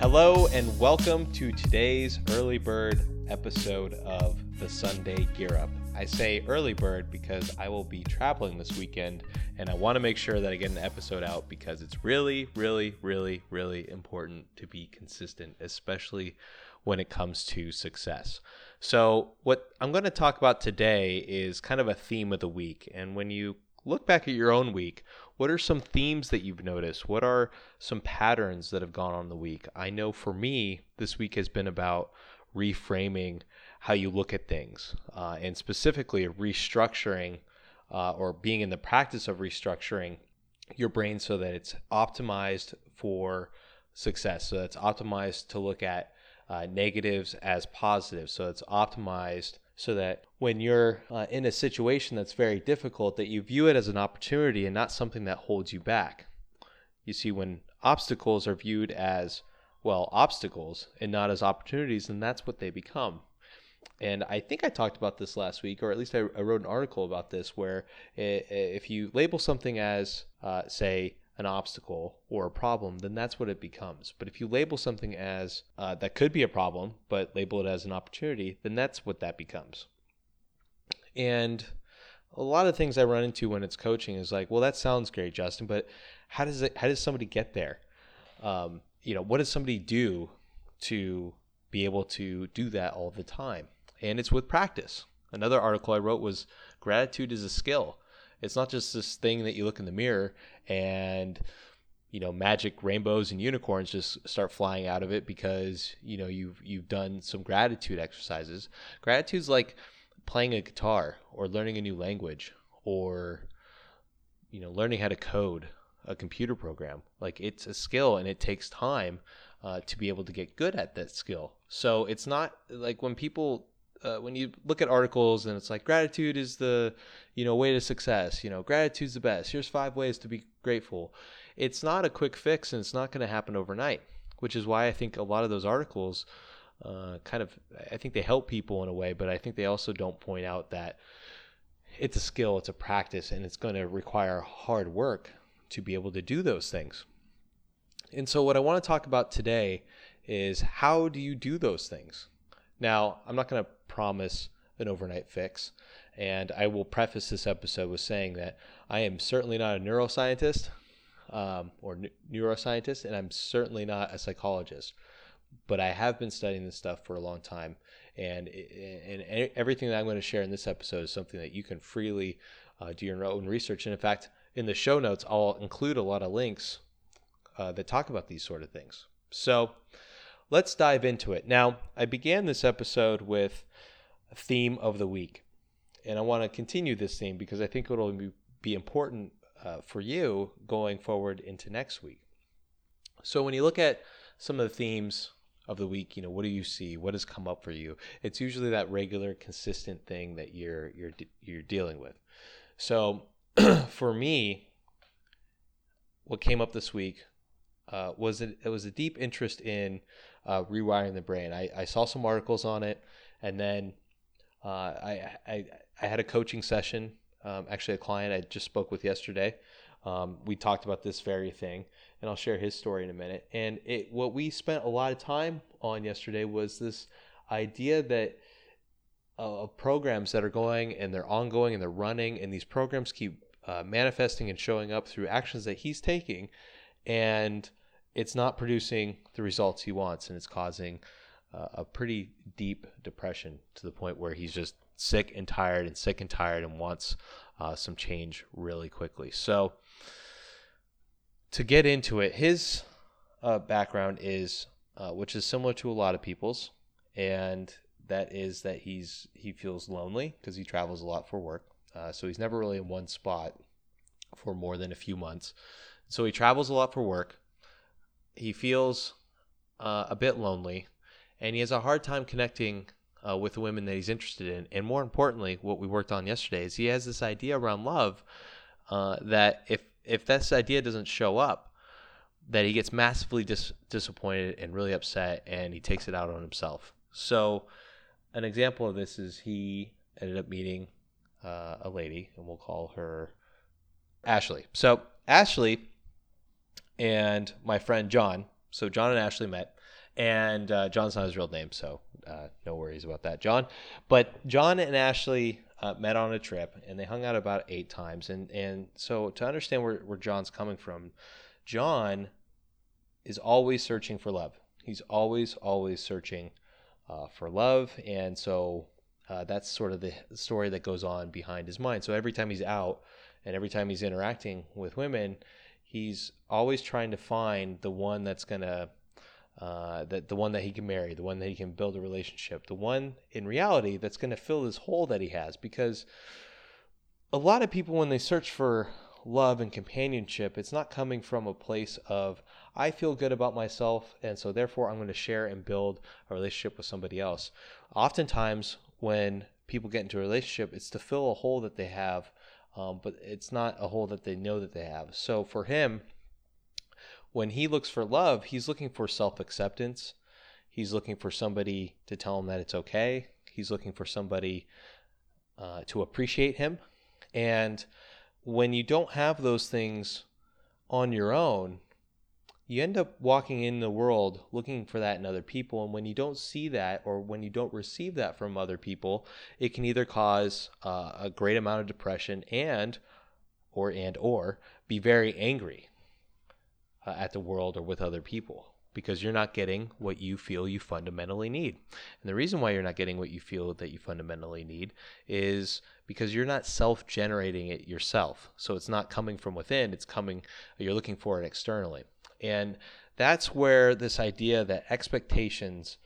Hello and welcome to today's early bird episode of the Sunday Gear Up. I say early bird because I will be traveling this weekend and I want to make sure that I get an episode out because it's really, really, really, really important to be consistent, especially when it comes to success. So, what I'm going to talk about today is kind of a theme of the week. And when you look back at your own week, what are some themes that you've noticed? What are some patterns that have gone on the week? I know for me, this week has been about reframing how you look at things, uh, and specifically restructuring uh, or being in the practice of restructuring your brain so that it's optimized for success. So it's optimized to look at uh, negatives as positives. So it's optimized so that when you're uh, in a situation that's very difficult, that you view it as an opportunity and not something that holds you back. You see, when obstacles are viewed as well obstacles and not as opportunities, then that's what they become. And I think I talked about this last week, or at least I, I wrote an article about this, where if you label something as, uh, say, an obstacle or a problem, then that's what it becomes. But if you label something as uh, that could be a problem, but label it as an opportunity, then that's what that becomes. And a lot of things I run into when it's coaching is like, well, that sounds great, Justin, but how does it? How does somebody get there? Um, you know, what does somebody do to be able to do that all the time? And it's with practice. Another article I wrote was gratitude is a skill. It's not just this thing that you look in the mirror and you know magic rainbows and unicorns just start flying out of it because you know you've you've done some gratitude exercises. Gratitude's like playing a guitar or learning a new language or you know learning how to code a computer program. Like it's a skill and it takes time uh, to be able to get good at that skill. So it's not like when people uh, when you look at articles and it's like gratitude is the you know way to success you know gratitude's the best. Here's five ways to be grateful. It's not a quick fix and it's not going to happen overnight which is why i think a lot of those articles uh, kind of i think they help people in a way but i think they also don't point out that it's a skill it's a practice and it's going to require hard work to be able to do those things. And so what i want to talk about today is how do you do those things now i'm not going to promise an overnight fix. And I will preface this episode with saying that I am certainly not a neuroscientist um, or n- neuroscientist, and I'm certainly not a psychologist. But I have been studying this stuff for a long time, and and everything that I'm going to share in this episode is something that you can freely uh, do your own research. And in fact, in the show notes, I'll include a lot of links uh, that talk about these sort of things. So let's dive into it. Now, I began this episode with a theme of the week, and I want to continue this theme because I think it'll be important uh, for you going forward into next week. So, when you look at some of the themes of the week, you know, what do you see? What has come up for you? It's usually that regular, consistent thing that you're you're you're dealing with. So, for me, what came up this week uh, was it, it was a deep interest in uh, rewiring the brain. I, I saw some articles on it, and then uh, I, I I had a coaching session. Um, actually, a client I just spoke with yesterday. Um, we talked about this very thing, and I'll share his story in a minute. And it, what we spent a lot of time on yesterday was this idea that uh, programs that are going and they're ongoing and they're running, and these programs keep uh, manifesting and showing up through actions that he's taking, and it's not producing the results he wants and it's causing uh, a pretty deep depression to the point where he's just sick and tired and sick and tired and wants uh, some change really quickly. So, to get into it, his uh, background is, uh, which is similar to a lot of people's, and that is that he's he feels lonely because he travels a lot for work. Uh, so he's never really in one spot for more than a few months. So he travels a lot for work he feels uh, a bit lonely, and he has a hard time connecting uh, with the women that he's interested in. And more importantly, what we worked on yesterday is he has this idea around love uh, that if if this idea doesn't show up, that he gets massively dis- disappointed and really upset, and he takes it out on himself. So, an example of this is he ended up meeting uh, a lady, and we'll call her Ashley. So Ashley and my friend John. So John and Ashley met. And uh, John's not his real name, so uh, no worries about that, John. But John and Ashley uh, met on a trip, and they hung out about eight times. And and so to understand where where John's coming from, John is always searching for love. He's always always searching uh, for love, and so uh, that's sort of the story that goes on behind his mind. So every time he's out, and every time he's interacting with women, he's always trying to find the one that's gonna uh, that the one that he can marry, the one that he can build a relationship, the one in reality that's going to fill this hole that he has. Because a lot of people, when they search for love and companionship, it's not coming from a place of, I feel good about myself, and so therefore I'm going to share and build a relationship with somebody else. Oftentimes, when people get into a relationship, it's to fill a hole that they have, um, but it's not a hole that they know that they have. So for him, when he looks for love, he's looking for self acceptance. He's looking for somebody to tell him that it's okay. He's looking for somebody uh, to appreciate him. And when you don't have those things on your own, you end up walking in the world looking for that in other people. And when you don't see that or when you don't receive that from other people, it can either cause uh, a great amount of depression and or and or be very angry uh, at the world or with other people because you're not getting what you feel you fundamentally need. And the reason why you're not getting what you feel that you fundamentally need is because you're not self generating it yourself. So it's not coming from within, it's coming, you're looking for it externally. And that's where this idea that expectations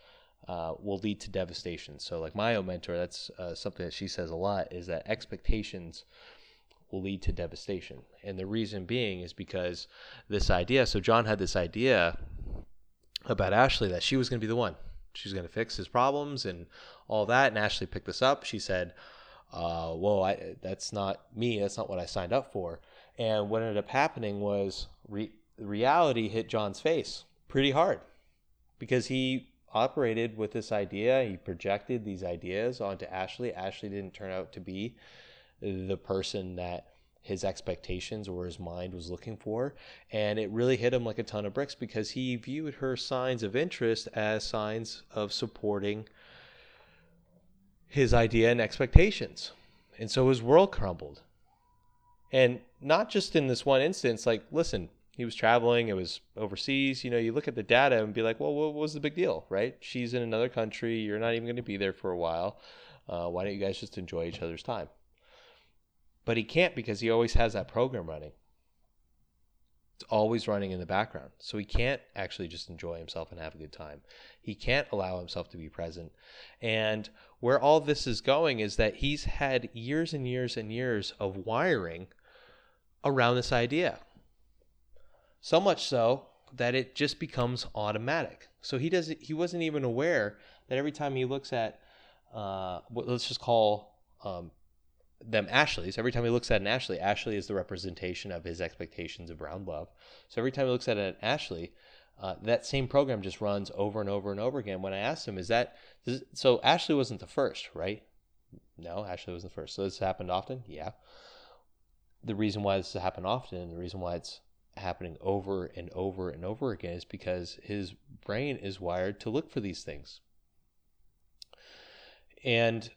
uh, will lead to devastation. So, like my own mentor, that's uh, something that she says a lot is that expectations will lead to devastation. And the reason being is because this idea, so John had this idea about Ashley that she was going to be the one. She's going to fix his problems and all that. And Ashley picked this up. She said, uh, "Whoa, I, that's not me. That's not what I signed up for." And what ended up happening was re- reality hit John's face pretty hard because he operated with this idea. He projected these ideas onto Ashley. Ashley didn't turn out to be the person that his expectations or his mind was looking for. And it really hit him like a ton of bricks because he viewed her signs of interest as signs of supporting his idea and expectations. And so his world crumbled. And not just in this one instance, like, listen, he was traveling, it was overseas. You know, you look at the data and be like, well, what was the big deal, right? She's in another country. You're not even going to be there for a while. Uh, why don't you guys just enjoy each other's time? But he can't because he always has that program running. It's always running in the background. So he can't actually just enjoy himself and have a good time. He can't allow himself to be present. And where all this is going is that he's had years and years and years of wiring around this idea. So much so that it just becomes automatic. So he doesn't he wasn't even aware that every time he looks at uh, let's just call um, them Ashleys. Every time he looks at an Ashley, Ashley is the representation of his expectations around love. So every time he looks at an Ashley, uh, that same program just runs over and over and over again. When I asked him, is that so? Ashley wasn't the first, right? No, Ashley wasn't the first. So this happened often. Yeah. The reason why this happened often, and the reason why it's happening over and over and over again, is because his brain is wired to look for these things. And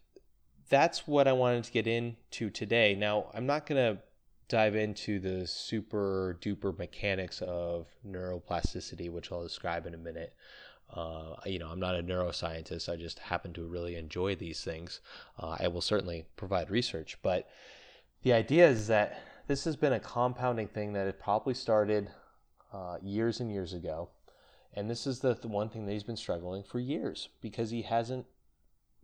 that's what I wanted to get into today. Now, I'm not going to dive into the super duper mechanics of neuroplasticity, which I'll describe in a minute. Uh, you know, I'm not a neuroscientist. I just happen to really enjoy these things. Uh, I will certainly provide research, but the idea is that this has been a compounding thing that had probably started uh, years and years ago. And this is the, the one thing that he's been struggling for years because he hasn't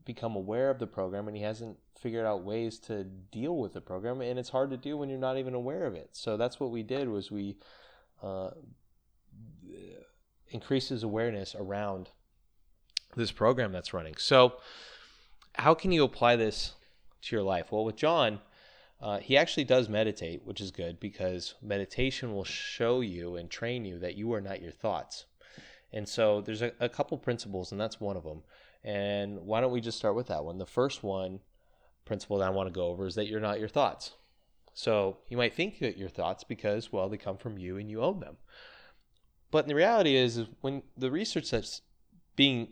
become aware of the program and he hasn't figured out ways to deal with the program. And it's hard to do when you're not even aware of it. So that's what we did was we uh, increased his awareness around this program that's running. So how can you apply this to your life? Well with john uh, he actually does meditate which is good because meditation will show you and train you that you are not your thoughts and so there's a, a couple principles and that's one of them and why don't we just start with that one? The first one principle that I want to go over is that you're not your thoughts. So you might think that your thoughts because, well, they come from you and you own them. But the reality is, when the research that's being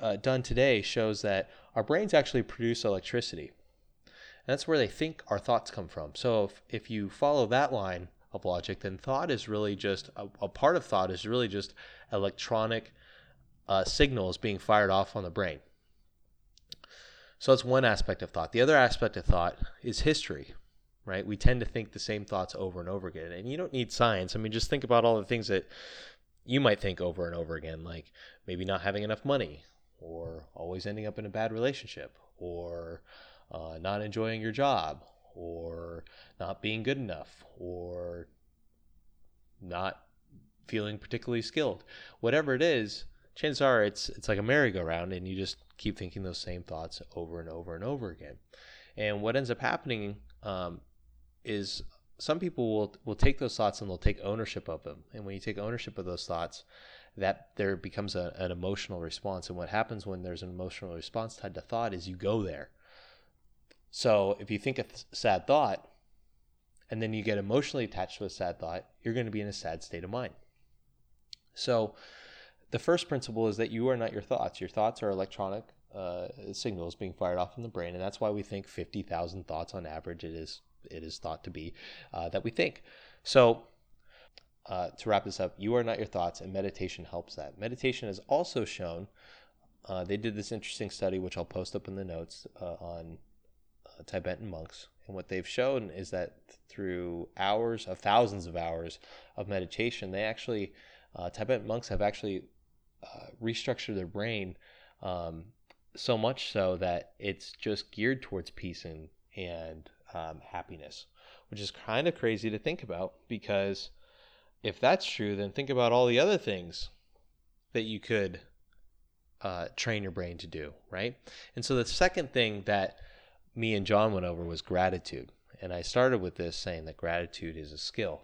uh, done today shows that our brains actually produce electricity. That's where they think our thoughts come from. So if, if you follow that line of logic, then thought is really just a, a part of thought is really just electronic uh, signals being fired off on the brain. So that's one aspect of thought. The other aspect of thought is history, right? We tend to think the same thoughts over and over again. And you don't need science. I mean, just think about all the things that you might think over and over again, like maybe not having enough money, or always ending up in a bad relationship, or uh, not enjoying your job, or not being good enough, or not feeling particularly skilled. Whatever it is, chances are it's it's like a merry-go-round, and you just keep thinking those same thoughts over and over and over again. And what ends up happening um, is some people will will take those thoughts and they'll take ownership of them. And when you take ownership of those thoughts, that there becomes a, an emotional response. And what happens when there's an emotional response tied to thought is you go there. So if you think a th- sad thought, and then you get emotionally attached to a sad thought, you're going to be in a sad state of mind. So the first principle is that you are not your thoughts. Your thoughts are electronic uh, signals being fired off in the brain, and that's why we think 50,000 thoughts on average. It is it is thought to be uh, that we think. So uh, to wrap this up, you are not your thoughts, and meditation helps that. Meditation has also shown. Uh, they did this interesting study, which I'll post up in the notes uh, on Tibetan monks, and what they've shown is that through hours of thousands of hours of meditation, they actually Tibetan monks have actually uh, restructure their brain um, so much so that it's just geared towards peace and and um, happiness, which is kind of crazy to think about because if that's true, then think about all the other things that you could uh, train your brain to do, right? And so the second thing that me and John went over was gratitude. And I started with this saying that gratitude is a skill.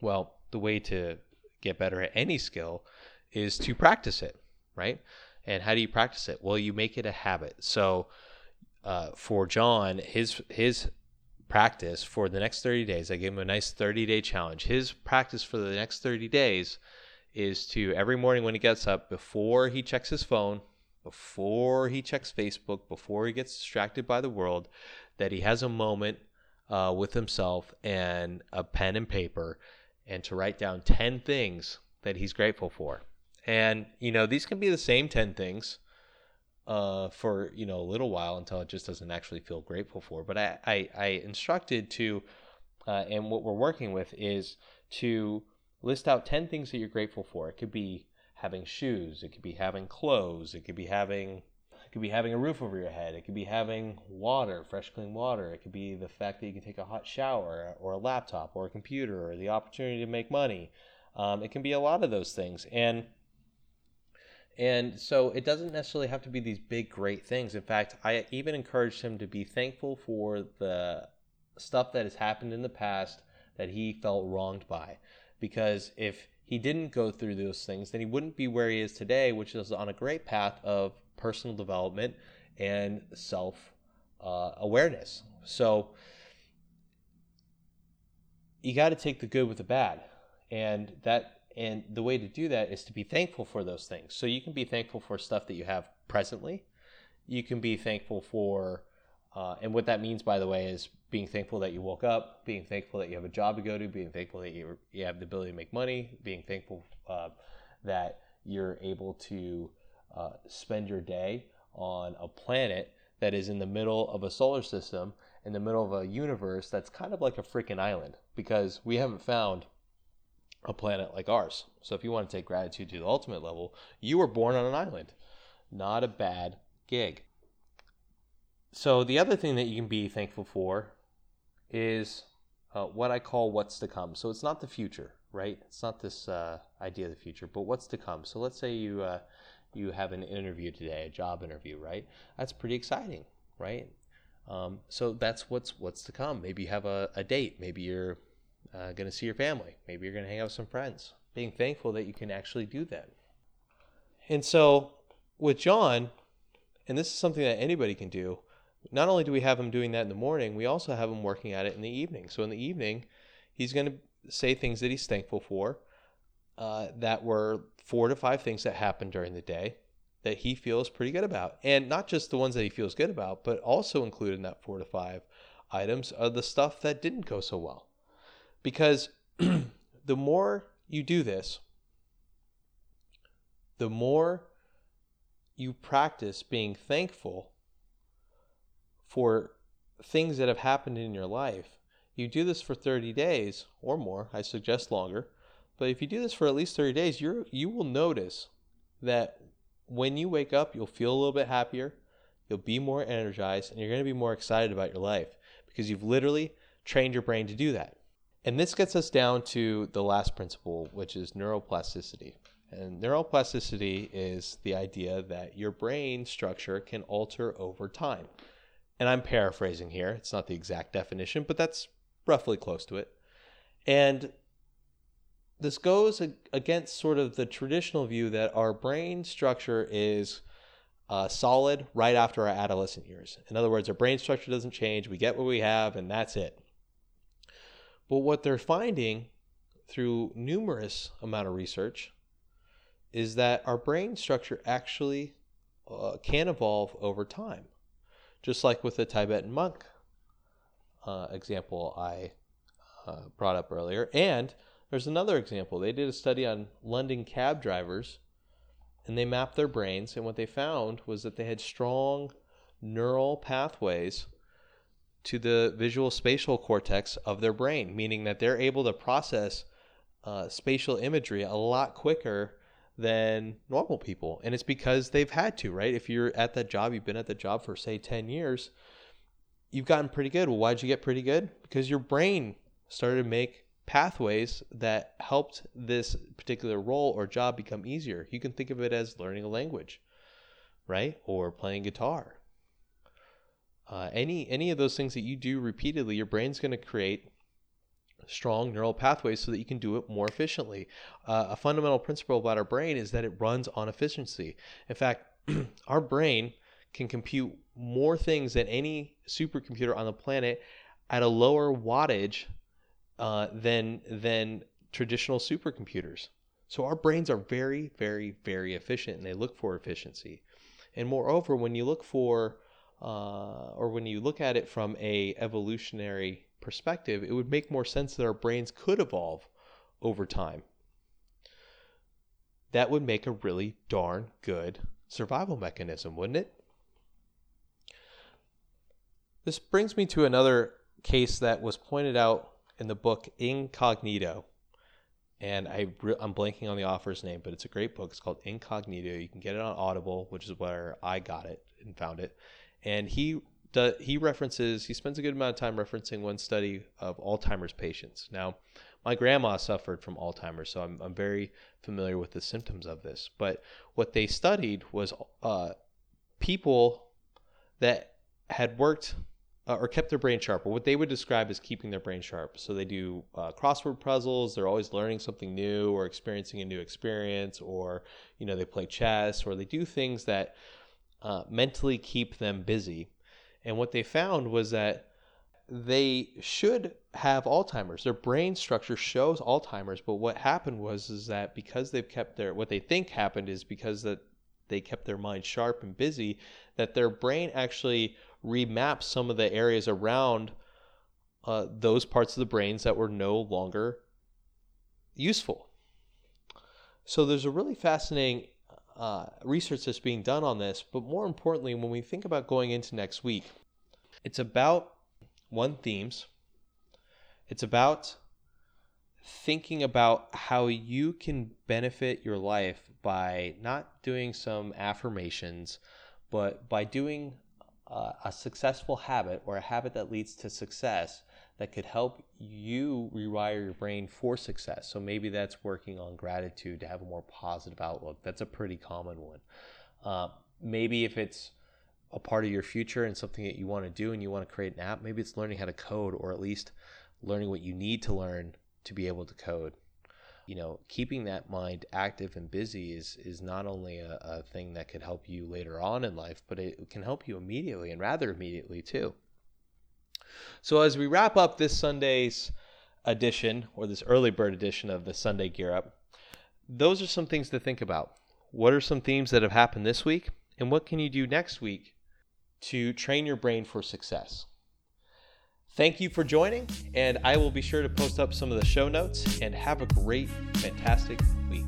Well, the way to get better at any skill is to practice it, right? And how do you practice it? Well, you make it a habit. So uh, for John, his his practice for the next 30 days, I gave him a nice 30 day challenge. His practice for the next 30 days is to every morning when he gets up, before he checks his phone, before he checks Facebook, before he gets distracted by the world, that he has a moment uh, with himself and a pen and paper and to write down 10 things that he's grateful for. And, you know, these can be the same 10 things uh, for, you know, a little while until it just doesn't actually feel grateful for. But I, I, I instructed to, uh, and what we're working with is to list out 10 things that you're grateful for. It could be having shoes, it could be having clothes, it could be having it could be having a roof over your head. It could be having water, fresh, clean water. It could be the fact that you can take a hot shower, or a laptop, or a computer, or the opportunity to make money. Um, it can be a lot of those things. And and so it doesn't necessarily have to be these big, great things. In fact, I even encouraged him to be thankful for the stuff that has happened in the past that he felt wronged by. Because if he didn't go through those things, then he wouldn't be where he is today, which is on a great path of personal development and self uh, awareness. So you got to take the good with the bad. And that and the way to do that is to be thankful for those things. So you can be thankful for stuff that you have presently. You can be thankful for, uh, and what that means, by the way, is being thankful that you woke up, being thankful that you have a job to go to, being thankful that you, you have the ability to make money, being thankful uh, that you're able to uh, spend your day on a planet that is in the middle of a solar system, in the middle of a universe that's kind of like a freaking island because we haven't found a planet like ours. So if you want to take gratitude to the ultimate level, you were born on an island. Not a bad gig. So the other thing that you can be thankful for is uh, what I call what's to come. So it's not the future, right? It's not this uh, idea of the future, but what's to come. So let's say you uh, you have an interview today, a job interview, right? That's pretty exciting, right? Um, so that's what's what's to come. Maybe you have a, a date. Maybe you're uh, going to see your family. Maybe you're going to hang out with some friends. Being thankful that you can actually do that. And so with John, and this is something that anybody can do, not only do we have him doing that in the morning, we also have him working at it in the evening. So in the evening, he's going to say things that he's thankful for. uh, that were four to five things that happened during the day that he feels pretty good about. And not just the ones that he feels good about, but also included in that four to five items are the stuff that didn't go so well. Because the more you do this, the more you practice being thankful for things that have happened in your life. You do this for 30 days or more, I suggest longer. But if you do this for at least 30 days, you you will notice that when you wake up, you'll feel a little bit happier, you'll be more energized, and you're going to be more excited about your life because you've literally trained your brain to do that. And this gets us down to the last principle, which is neuroplasticity. And neuroplasticity is the idea that your brain structure can alter over time. And I'm paraphrasing here, it's not the exact definition, but that's roughly close to it. And this goes against sort of the traditional view that our brain structure is uh, solid right after our adolescent years. In other words, our brain structure doesn't change. We get what we have, and that's it. But what they're finding through numerous amount of research is that our brain structure actually uh, can evolve over time, just like with the Tibetan monk uh, example I uh, brought up earlier, and there's another example. They did a study on London cab drivers and they mapped their brains. And what they found was that they had strong neural pathways to the visual spatial cortex of their brain, meaning that they're able to process uh, spatial imagery a lot quicker than normal people. And it's because they've had to, right? If you're at that job, you've been at the job for, say, 10 years, you've gotten pretty good. Well, why'd you get pretty good? Because your brain started to make pathways that helped this particular role or job become easier. You can think of it as learning a language, right? Or playing guitar. Uh, any any of those things that you do repeatedly, your brain's going to create strong neural pathways so that you can do it more efficiently. Uh, a fundamental principle about our brain is that it runs on efficiency. In fact, our brain can compute more things than any supercomputer on the planet at a lower wattage uh, than than traditional supercomputers. So our brains are very, very, very efficient, and they look for efficiency. And moreover, when you look for uh, or when you look at it from a evolutionary perspective, it would make more sense that our brains could evolve over time. That would make a really darn good survival mechanism, wouldn't it? This brings me to another case that was pointed out in the book Incognito. And I, I'm blanking on the author's name, but it's a great book. It's called Incognito. You can get it on Audible, which is where I got it and found it. And he he references, he spends a good amount of time referencing one study of Alzheimer's patients. Now, my grandma suffered from Alzheimer's, so I'm, I'm very familiar with the symptoms of this. But what they studied was uh, people that had worked uh, or kept their brain sharp, or what they would describe as keeping their brain sharp. So they do uh, crossword puzzles. They're always learning something new, or experiencing a new experience, or you know they play chess, or they do things that uh, mentally keep them busy. And what they found was that they should have Alzheimer's. Their brain structure shows Alzheimer's, but what happened was is that because they've kept their what they think happened is because that they kept their mind sharp and busy, that their brain actually remaps some of the areas around uh, those parts of the brains that were no longer useful. So there's a really fascinating uh, research that's being done on this, but more importantly, when we think about going into next week, it's about one themes. It's about thinking about how you can benefit your life by not doing some affirmations, but by doing uh, a successful habit or a habit that leads to success that could help you rewire your brain for success. So maybe that's working on gratitude to have a more positive outlook. That's a pretty common one. Uh, maybe if it's a part of your future and something that you want to do and you want to create an app, maybe it's learning how to code or at least learning what you need to learn to be able to code you know, keeping that mind active and busy is is not only a, a thing that could help you later on in life, but it can help you immediately and rather immediately too. So as we wrap up this Sunday's edition or this early bird edition of the Sunday Gear Up, those are some things to think about. What are some themes that have happened this week? And what can you do next week to train your brain for success? Thank you for joining, and I will be sure to post up some of the show notes. And have a great, fantastic week.